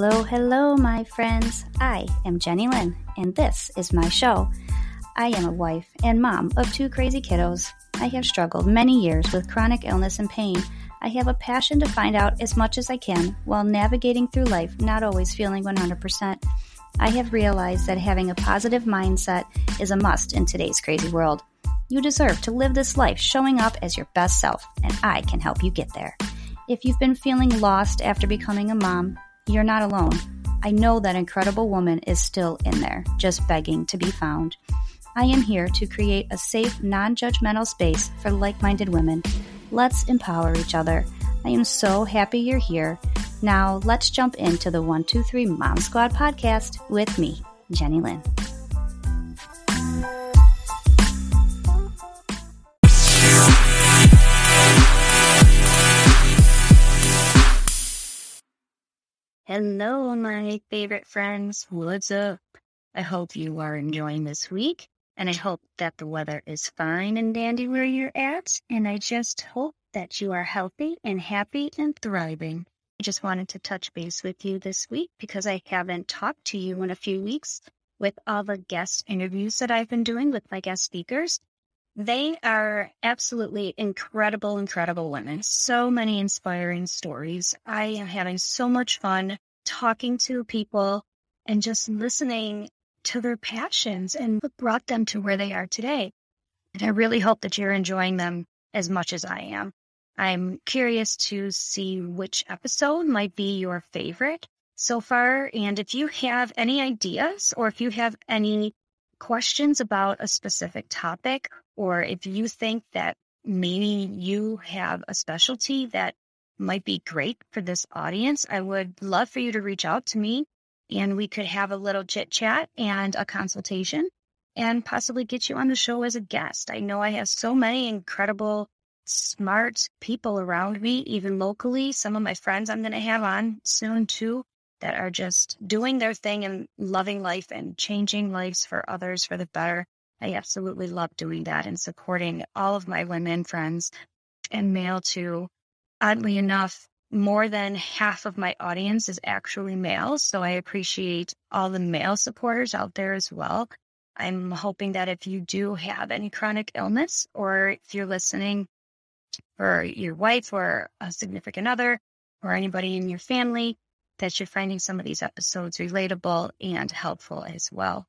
Hello, hello, my friends. I am Jenny Lynn, and this is my show. I am a wife and mom of two crazy kiddos. I have struggled many years with chronic illness and pain. I have a passion to find out as much as I can while navigating through life, not always feeling 100%. I have realized that having a positive mindset is a must in today's crazy world. You deserve to live this life showing up as your best self, and I can help you get there. If you've been feeling lost after becoming a mom, you're not alone. I know that incredible woman is still in there, just begging to be found. I am here to create a safe, non judgmental space for like minded women. Let's empower each other. I am so happy you're here. Now, let's jump into the 123 Mom Squad podcast with me, Jenny Lynn. Hello, my favorite friends. What's up? I hope you are enjoying this week, and I hope that the weather is fine and dandy where you're at. And I just hope that you are healthy and happy and thriving. I just wanted to touch base with you this week because I haven't talked to you in a few weeks with all the guest interviews that I've been doing with my guest speakers. They are absolutely incredible, incredible women. So many inspiring stories. I am having so much fun talking to people and just listening to their passions and what brought them to where they are today. And I really hope that you're enjoying them as much as I am. I'm curious to see which episode might be your favorite so far. And if you have any ideas or if you have any questions about a specific topic or if you think that maybe you have a specialty that might be great for this audience, I would love for you to reach out to me and we could have a little chit chat and a consultation and possibly get you on the show as a guest. I know I have so many incredible, smart people around me, even locally. Some of my friends I'm going to have on soon too that are just doing their thing and loving life and changing lives for others for the better. I absolutely love doing that and supporting all of my women friends and male too. Oddly enough, more than half of my audience is actually male. So I appreciate all the male supporters out there as well. I'm hoping that if you do have any chronic illness or if you're listening for your wife or a significant other or anybody in your family, that you're finding some of these episodes relatable and helpful as well.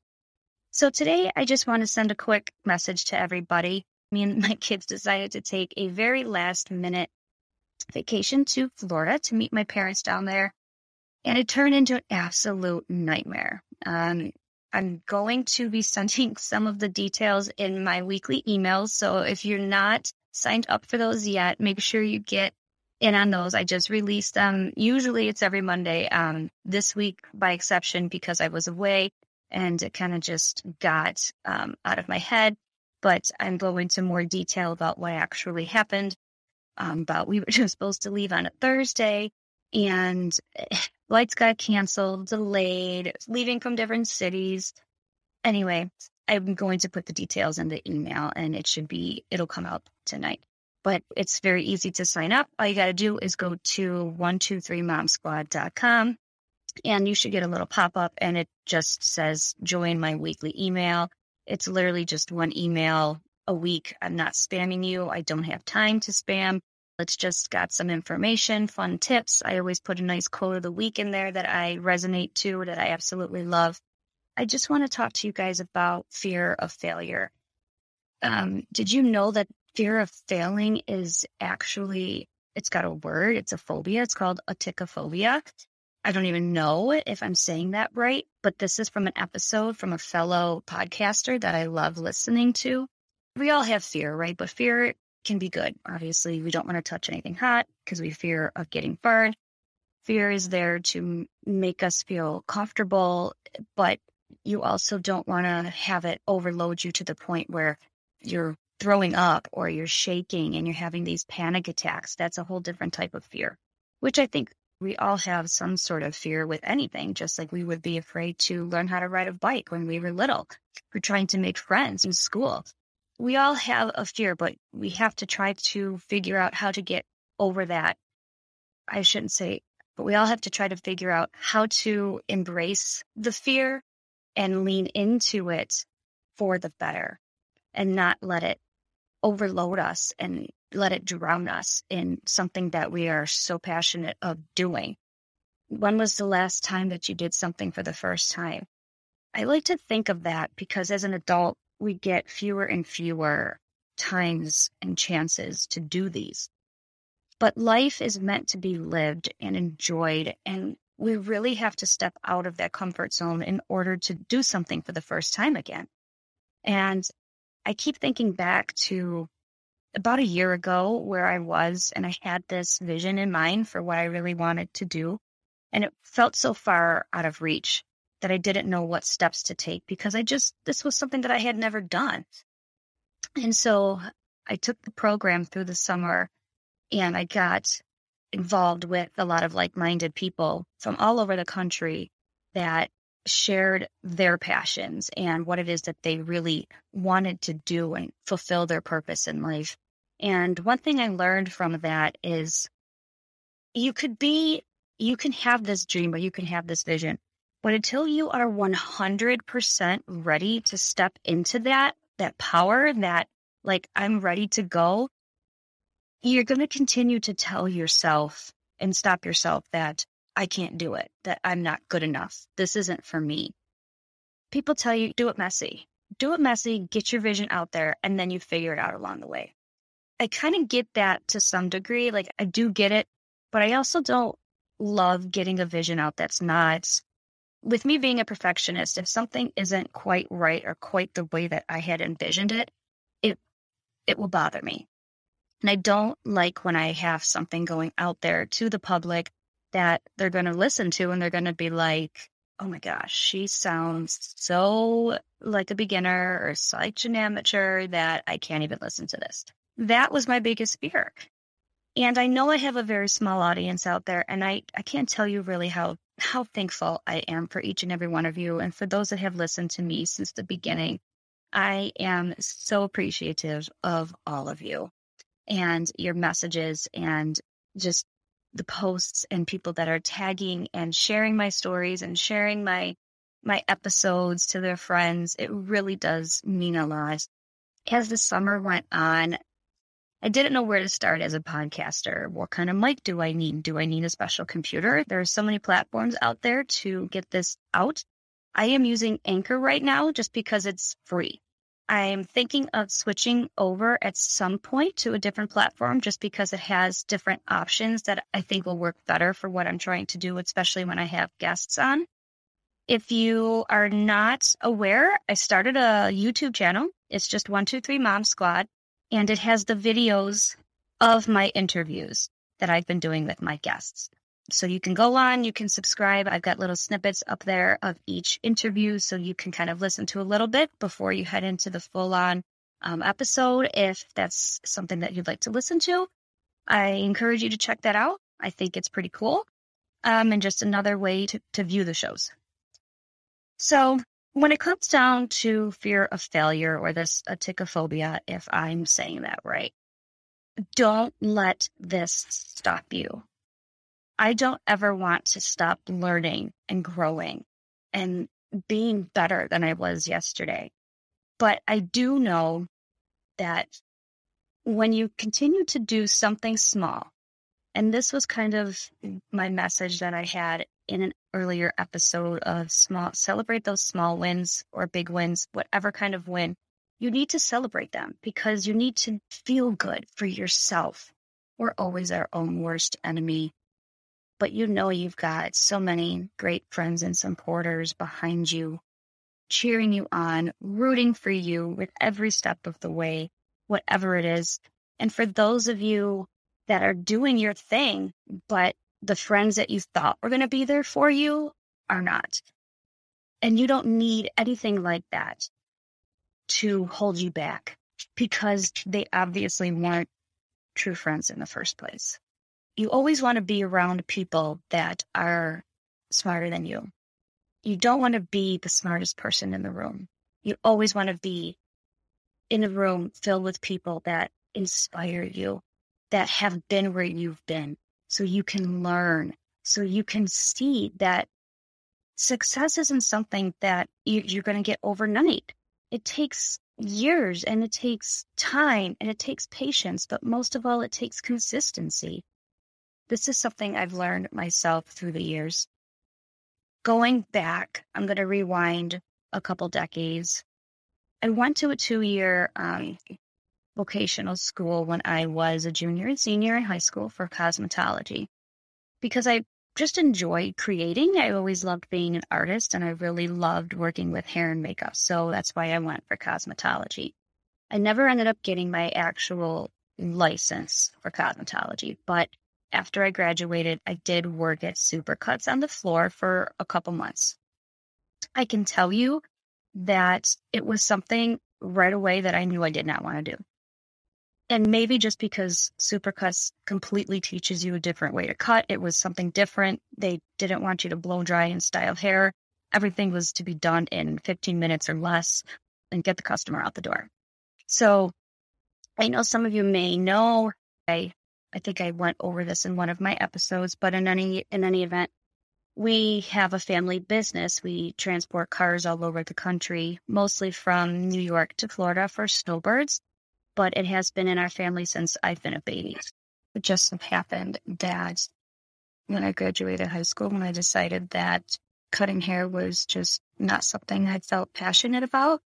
So today I just want to send a quick message to everybody. Me and my kids decided to take a very last minute vacation to Florida to meet my parents down there. And it turned into an absolute nightmare. Um, I'm going to be sending some of the details in my weekly emails. So if you're not signed up for those yet, make sure you get in on those. I just released them. Usually it's every Monday. Um, this week, by exception, because I was away, and it kind of just got um, out of my head. But I'm going into more detail about what actually happened. Um, but we were just supposed to leave on a Thursday, and flights got canceled, delayed, leaving from different cities. Anyway, I'm going to put the details in the email, and it should be it'll come out tonight. But it's very easy to sign up. All you got to do is go to 123momsquad.com and you should get a little pop up and it just says join my weekly email. It's literally just one email a week. I'm not spamming you. I don't have time to spam. It's just got some information, fun tips. I always put a nice quote of the week in there that I resonate to, that I absolutely love. I just want to talk to you guys about fear of failure. Um, did you know that fear of failing is actually, it's got a word, it's a phobia. It's called atychiphobia. I don't even know if I'm saying that right, but this is from an episode from a fellow podcaster that I love listening to. We all have fear, right? But fear can be good. Obviously, we don't want to touch anything hot because we fear of getting burned. Fear is there to make us feel comfortable, but you also don't want to have it overload you to the point where you're throwing up or you're shaking and you're having these panic attacks. That's a whole different type of fear, which I think we all have some sort of fear with anything, just like we would be afraid to learn how to ride a bike when we were little. We're trying to make friends in school. We all have a fear, but we have to try to figure out how to get over that. I shouldn't say but we all have to try to figure out how to embrace the fear and lean into it for the better and not let it overload us and let it drown us in something that we are so passionate of doing. When was the last time that you did something for the first time? I like to think of that because as an adult, we get fewer and fewer times and chances to do these. But life is meant to be lived and enjoyed, and we really have to step out of that comfort zone in order to do something for the first time again. And I keep thinking back to about a year ago where I was and I had this vision in mind for what I really wanted to do. And it felt so far out of reach that I didn't know what steps to take because I just, this was something that I had never done. And so I took the program through the summer and I got involved with a lot of like minded people from all over the country that shared their passions and what it is that they really wanted to do and fulfill their purpose in life. And one thing I learned from that is you could be, you can have this dream or you can have this vision, but until you are 100% ready to step into that, that power, that like I'm ready to go, you're going to continue to tell yourself and stop yourself that I can't do it, that I'm not good enough. This isn't for me. People tell you, do it messy. Do it messy, get your vision out there, and then you figure it out along the way. I kind of get that to some degree. Like, I do get it, but I also don't love getting a vision out that's not. With me being a perfectionist, if something isn't quite right or quite the way that I had envisioned it, it it will bother me. And I don't like when I have something going out there to the public that they're going to listen to and they're going to be like, oh my gosh, she sounds so like a beginner or such an amateur that I can't even listen to this. That was my biggest fear. And I know I have a very small audience out there, and I, I can't tell you really how, how thankful I am for each and every one of you. And for those that have listened to me since the beginning, I am so appreciative of all of you and your messages and just the posts and people that are tagging and sharing my stories and sharing my my episodes to their friends. It really does mean a lot. As the summer went on, I didn't know where to start as a podcaster. What kind of mic do I need? Do I need a special computer? There are so many platforms out there to get this out. I am using Anchor right now just because it's free. I'm thinking of switching over at some point to a different platform just because it has different options that I think will work better for what I'm trying to do, especially when I have guests on. If you are not aware, I started a YouTube channel. It's just 123 Mom Squad, and it has the videos of my interviews that I've been doing with my guests. So you can go on, you can subscribe. I've got little snippets up there of each interview so you can kind of listen to a little bit before you head into the full on um, episode if that's something that you'd like to listen to. I encourage you to check that out. I think it's pretty cool. Um, and just another way to, to view the shows. So when it comes down to fear of failure or this aticophobia, if I'm saying that right, don't let this stop you. I don't ever want to stop learning and growing and being better than I was yesterday. But I do know that when you continue to do something small, and this was kind of my message that I had in an earlier episode of small, celebrate those small wins or big wins, whatever kind of win, you need to celebrate them because you need to feel good for yourself. We're always our own worst enemy but you know you've got so many great friends and supporters behind you, cheering you on, rooting for you with every step of the way, whatever it is. And for those of you that are doing your thing, but the friends that you thought were going to be there for you are not. And you don't need anything like that to hold you back because they obviously weren't true friends in the first place you always want to be around people that are smarter than you. You don't want to be the smartest person in the room. You always want to be in a room filled with people that inspire you, that have been where you've been, so you can learn, So you can see that success isn't something that you're going to get overnight. It takes years and it takes time and it takes patience, but most of all, it takes consistency. This is something I've learned myself through the years. Going back, I'm going to rewind a couple decades. I went to a two year um, vocational school when I was a junior and senior in high school for cosmetology because I just enjoyed creating. I always loved being an artist and I really loved working with hair and makeup. So that's why I went for cosmetology. I never ended up getting my actual license for cosmetology, but after I graduated, I did work at Supercuts on the floor for a couple months. I can tell you that it was something right away that I knew I did not want to do and maybe just because Supercuts completely teaches you a different way to cut, it was something different. They didn't want you to blow dry and style hair. Everything was to be done in 15 minutes or less and get the customer out the door. So I know some of you may know, I, I think I went over this in one of my episodes, but in any, in any event, we have a family business. We transport cars all over the country, mostly from New York to Florida for snowbirds but it has been in our family since I've been a baby. It just happened that when I graduated high school, when I decided that cutting hair was just not something I felt passionate about,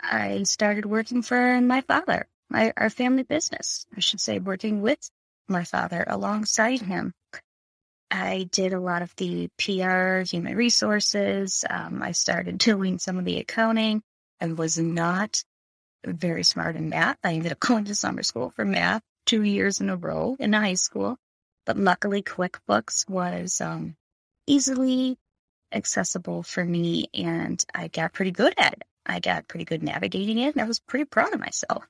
I started working for my father, my, our family business. I should say, working with my father alongside him. I did a lot of the PR, human resources. Um, I started doing some of the accounting. I was not very smart in math. I ended up going to summer school for math two years in a row in high school. But luckily, QuickBooks was um, easily accessible for me, and I got pretty good at it. I got pretty good navigating it, and I was pretty proud of myself.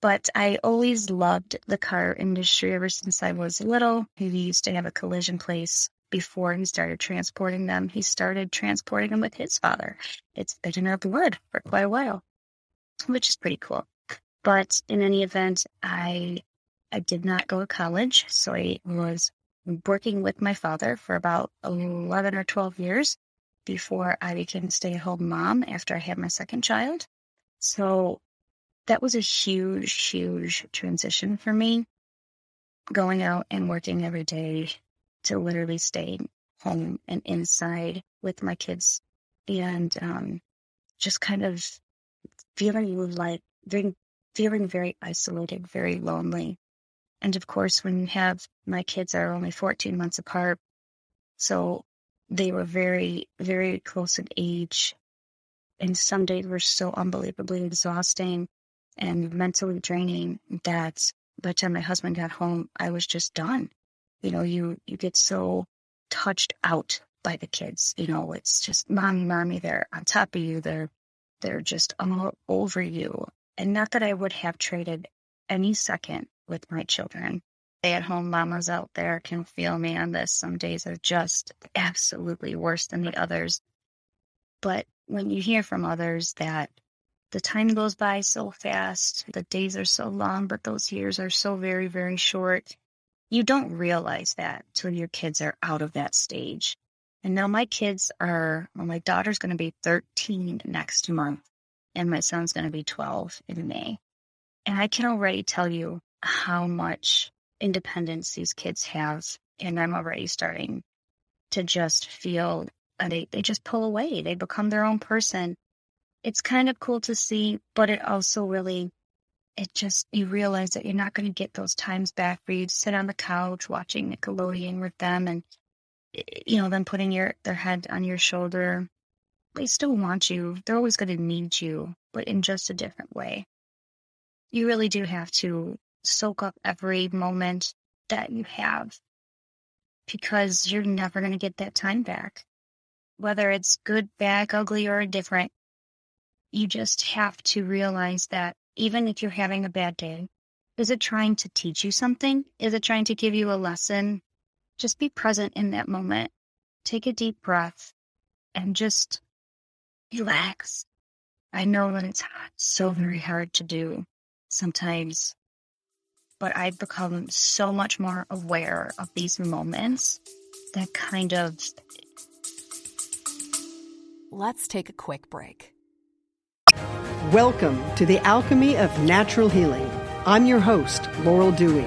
But I always loved the car industry ever since I was little. He used to have a collision place before he started transporting them. He started transporting them with his father. It's been in our blood for quite a while which is pretty cool. But in any event, I I did not go to college, so I was working with my father for about 11 or 12 years before I became a stay-at-home mom after I had my second child. So that was a huge, huge transition for me. Going out and working every day to literally stay home and inside with my kids and um, just kind of feeling like feeling very isolated, very lonely. And of course, when you have my kids are only 14 months apart, so they were very, very close in age. And some days were so unbelievably exhausting and mentally draining that by the time my husband got home, I was just done. You know, you, you get so touched out by the kids. You know, it's just mommy, mommy, they're on top of you. They're they're just all over you. And not that I would have traded any second with my children. Stay at home mamas out there can feel me on this. Some days are just absolutely worse than the others. But when you hear from others that the time goes by so fast, the days are so long, but those years are so very, very short, you don't realize that till your kids are out of that stage. And now my kids are, well, my daughter's going to be 13 next month, and my son's going to be 12 in May. And I can already tell you how much independence these kids have. And I'm already starting to just feel they, they just pull away. They become their own person. It's kind of cool to see, but it also really, it just, you realize that you're not going to get those times back where you'd sit on the couch watching Nickelodeon with them and Eh, eh, you know, them putting your their head on your shoulder. They still want you. They're always going to need you, but in just a different way. You really do have to soak up every moment that you have because you're never going to get that time back. Whether it's good, bad, ugly, or different, you just have to realize that even if you're having a bad day, is it trying to teach you something? Is it trying to give you a lesson? Just be present in that moment. Take a deep breath and just relax. I know that it's so very hard to do sometimes, but I've become so much more aware of these moments that kind of. Let's take a quick break. Welcome to the Alchemy of Natural Healing. I'm your host, Laurel Dewey.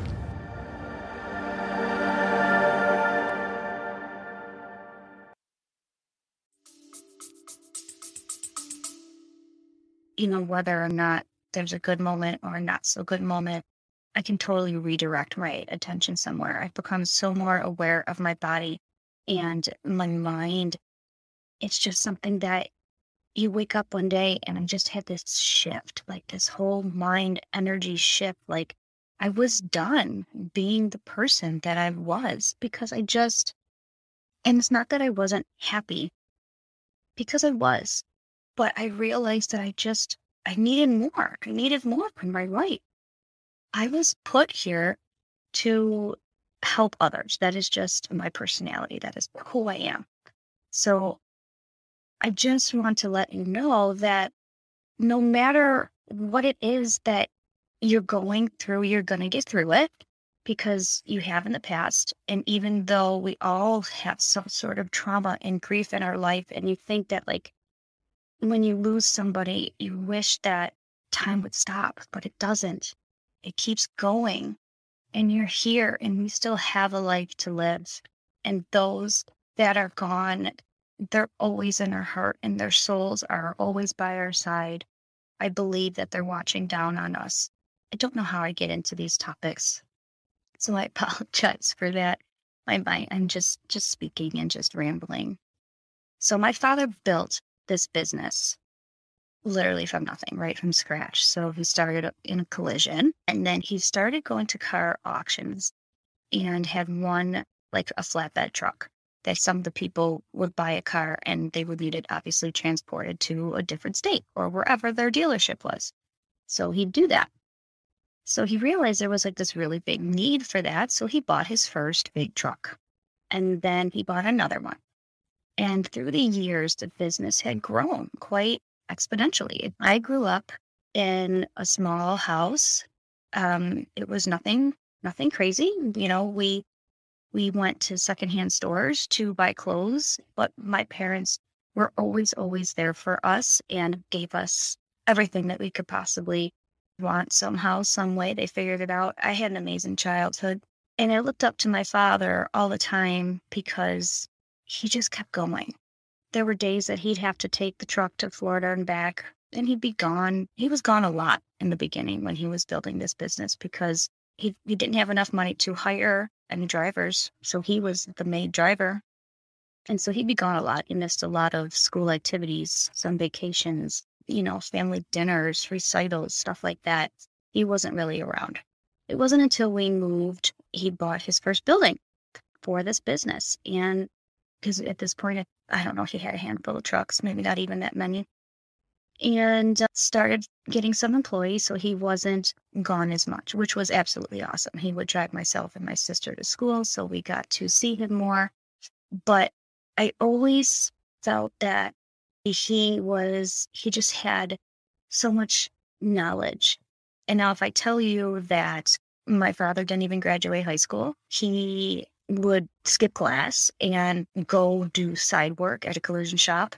You know, whether or not there's a good moment or a not so good moment, I can totally redirect my attention somewhere. I've become so more aware of my body and my mind. It's just something that you wake up one day and I just had this shift, like this whole mind energy shift. Like I was done being the person that I was because I just, and it's not that I wasn't happy because I was, but I realized that I just, I needed more. I needed more from my life. I was put here to help others. That is just my personality. That is who I am. So I just want to let you know that no matter what it is that you're going through, you're going to get through it because you have in the past. And even though we all have some sort of trauma and grief in our life, and you think that, like, when you lose somebody, you wish that time would stop, but it doesn't. It keeps going. And you're here, and we still have a life to live. And those that are gone, they're always in our heart and their souls are always by our side. I believe that they're watching down on us. I don't know how I get into these topics. So I apologize for that. My mind, I'm just just speaking and just rambling. So my father built this business literally from nothing, right from scratch. So he started in a collision and then he started going to car auctions and had one like a flatbed truck that some of the people would buy a car and they would need it obviously transported to a different state or wherever their dealership was. So he'd do that. So he realized there was like this really big need for that. So he bought his first big truck and then he bought another one. And through the years, the business had grown quite exponentially. I grew up in a small house. Um, it was nothing, nothing crazy. You know, we we went to secondhand stores to buy clothes, but my parents were always, always there for us and gave us everything that we could possibly want somehow, some way. They figured it out. I had an amazing childhood. And I looked up to my father all the time because he just kept going. There were days that he'd have to take the truck to Florida and back, and he'd be gone. He was gone a lot in the beginning when he was building this business because he, he didn't have enough money to hire any drivers. So he was the maid driver. And so he'd be gone a lot. He missed a lot of school activities, some vacations, you know, family dinners, recitals, stuff like that. He wasn't really around. It wasn't until we moved, he bought his first building for this business. And because at this point, I don't know, he had a handful of trucks, maybe not even that many and uh, started getting some employees so he wasn't gone as much, which was absolutely awesome. He would drive myself and my sister to school, so we got to see him more. But I always felt that he was, he just had so much knowledge. And now, if I tell you that my father didn't even graduate high school, he would skip class and go do side work at a collision shop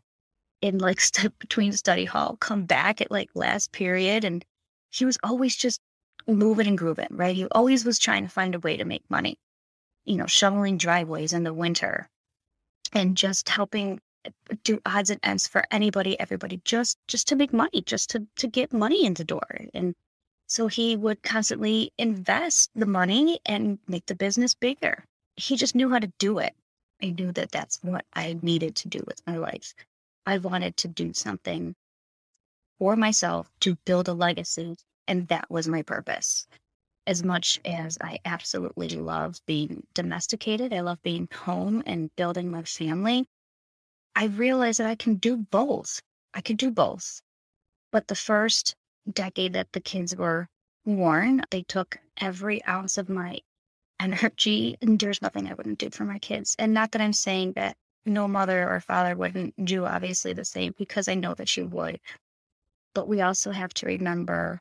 in like step between study hall, come back at like last period. And he was always just moving and grooving, right? He always was trying to find a way to make money, you know, shoveling driveways in the winter and just helping uh, do odds and ends for anybody, everybody, just just to make money, just to to get money in the door. And so he would constantly invest the money and make the business bigger. He just knew how to do it. I knew that that's what I needed to do with my life. I wanted to do something for myself to build a legacy. And that was my purpose. As much as I absolutely love being domesticated, I love being home and building my family. I realized that I can do both. I could do both. But the first decade that the kids were born, they took every ounce of my energy. And there's nothing I wouldn't do for my kids. And not that I'm saying that no mother or father wouldn't do obviously the same, because I know that she would. But we also have to remember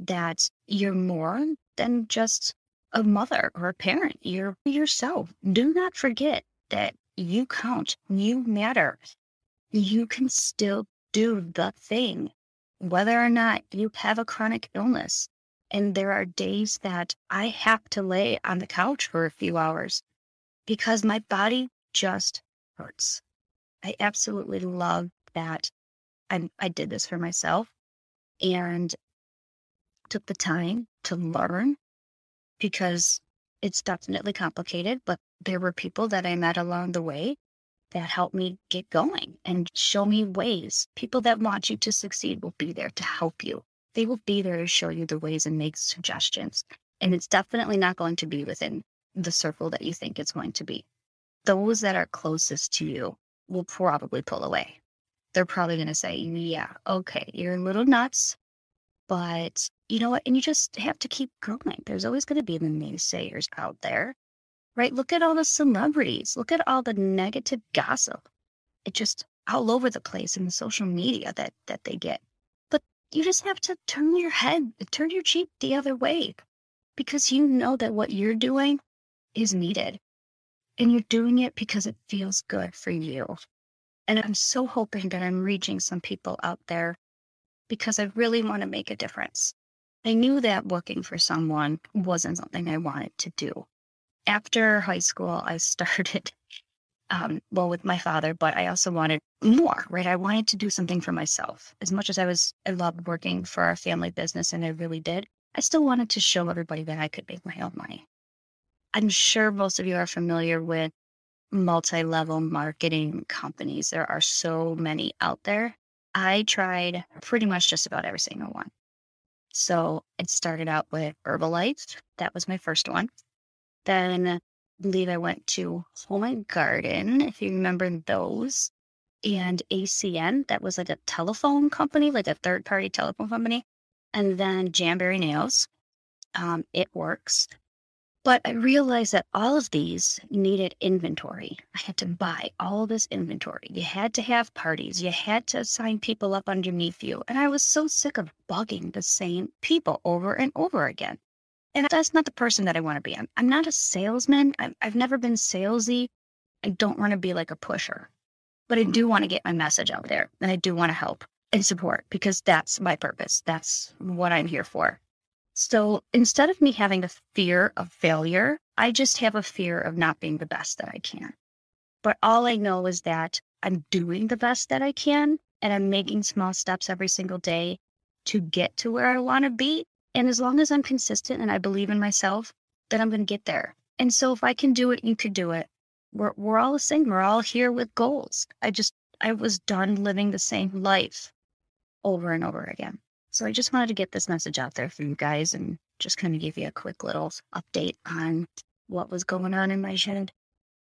that you're more than just a mother or a parent. You're yourself. Do not forget that you count, you matter. You can still do the thing, whether or not you have a chronic illness. And there are days that I have to lay on the couch for a few hours because my body just hurts. I absolutely love that I, I did this for myself and took the time to learn because it's definitely complicated, but there were people that I met along the way that helped me get going and show me ways. People that want you to succeed will be there to help you. They will be there to show you the ways and make suggestions. And it's definitely not going to be within the circle that you think it's going to be. Those that are closest to you will probably pull away. They're probably going to say, Yeah, okay, you're a little nuts, but you know what? And you just have to keep growing. There's always going to be the naysayers out there, right? Look at all the celebrities. Look at all the negative gossip. It just all over the place in the social media that that they get. You just have to turn your head, turn your cheek the other way, because you know that what you're doing is needed, and you're doing it because it feels good for you. And I'm so hoping that I'm reaching some people out there because I really want to make a difference. I knew that working for someone wasn't something I wanted to do. After high school, I started, um, well, with my father, but I also wanted more, right? I wanted to do something for myself. As much as I was, I loved working for our family business, and I really did, I still wanted to show everybody that I could make my own money. I'm sure most of you are familiar with multi level marketing companies. There are so many out there. I tried pretty much just about every single one. So it started out with Herbalife. That was my first one. Then believe I went to Home and Garden, if you remember those, and ACN. That was like a telephone company, like a third party telephone company. And then Jamberry Nails. Um, it works. But I realized that all of these needed inventory. I had to buy all this inventory. You had to have parties. You had to sign people up underneath you. And I was so sick of bugging the same people over and over again. And that's not the person that I want to be. I'm, I'm not a salesman. i I've never been salesy. I don't want to be like a pusher, but I mm-hmm. do want to get my message out there and I do want to help and support because that's my purpose. That's what I'm here for. So instead of me having a fear of failure, I just have a fear of not being the best that I can. But all I know is that I'm doing the best that I can and I'm making small steps every single day to get to where I want to be. And as long as I'm consistent and I believe in myself, then I'm going to get there. And so if I can do it, you could do it. We're, we're all the same. We're all here with goals. I just, I was done living the same life over and over again. So I just wanted to get this message out there for you guys and just kind of give you a quick little update on what was going on in my head.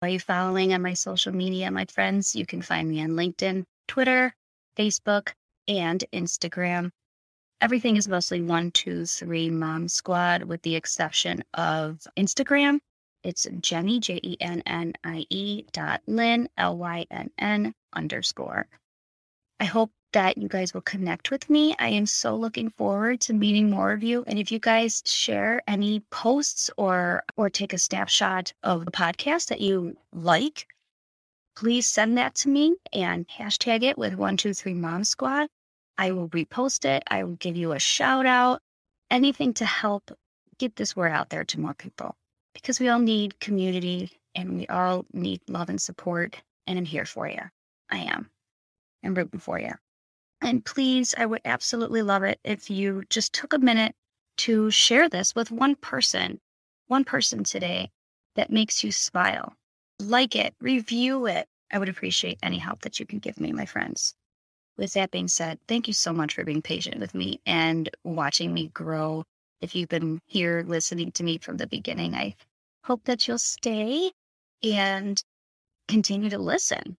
Are you following on my social media, my friends? You can find me on LinkedIn, Twitter, Facebook, and Instagram. Everything is mostly one, two, three mom squad, with the exception of Instagram. It's Jenny, J E N N I E dot Lynn, L Y N N underscore. I hope that you guys will connect with me. I am so looking forward to meeting more of you. And if you guys share any posts or or take a snapshot of the podcast that you like, please send that to me and hashtag it with one two three mom squad. I will repost it. I will give you a shout out. Anything to help get this word out there to more people. Because we all need community and we all need love and support. And I'm here for you. I am. I'm rooting for you. And please, I would absolutely love it if you just took a minute to share this with one person, one person today that makes you smile. Like it, review it. I would appreciate any help that you can give me, my friends. With that being said, thank you so much for being patient with me and watching me grow. If you've been here listening to me from the beginning, I hope that you'll stay and continue to listen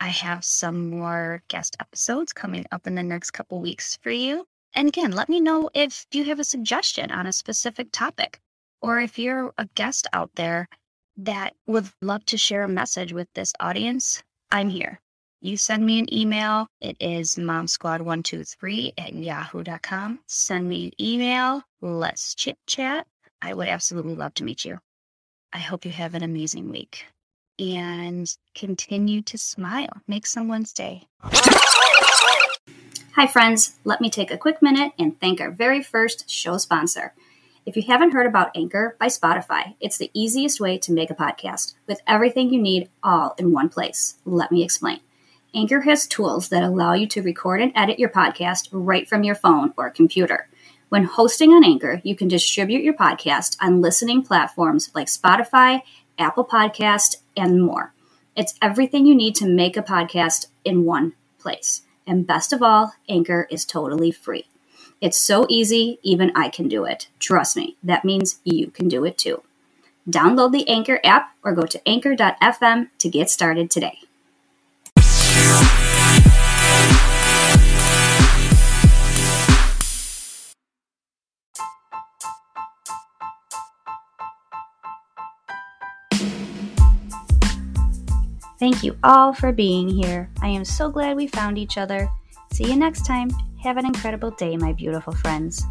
I have some more guest episodes coming up in the next couple weeks for you. And again, let me know if you have a suggestion on a specific topic or if you're a guest out there that would love to share a message with this audience. I'm here. You send me an email. It is momsquad123 at yahoo.com. Send me an email. Let's chit chat. I would absolutely love to meet you. I hope you have an amazing week and continue to smile. Make someone's day. Hi, friends. Let me take a quick minute and thank our very first show sponsor. If you haven't heard about Anchor by Spotify, it's the easiest way to make a podcast with everything you need all in one place. Let me explain. Anchor has tools that allow you to record and edit your podcast right from your phone or computer. When hosting on Anchor, you can distribute your podcast on listening platforms like Spotify, Apple Podcast, and more. It's everything you need to make a podcast in one place. And best of all, Anchor is totally free. It's so easy, even I can do it. Trust me, that means you can do it too. Download the Anchor app or go to anchor.fm to get started today. Thank you all for being here. I am so glad we found each other. See you next time. Have an incredible day, my beautiful friends.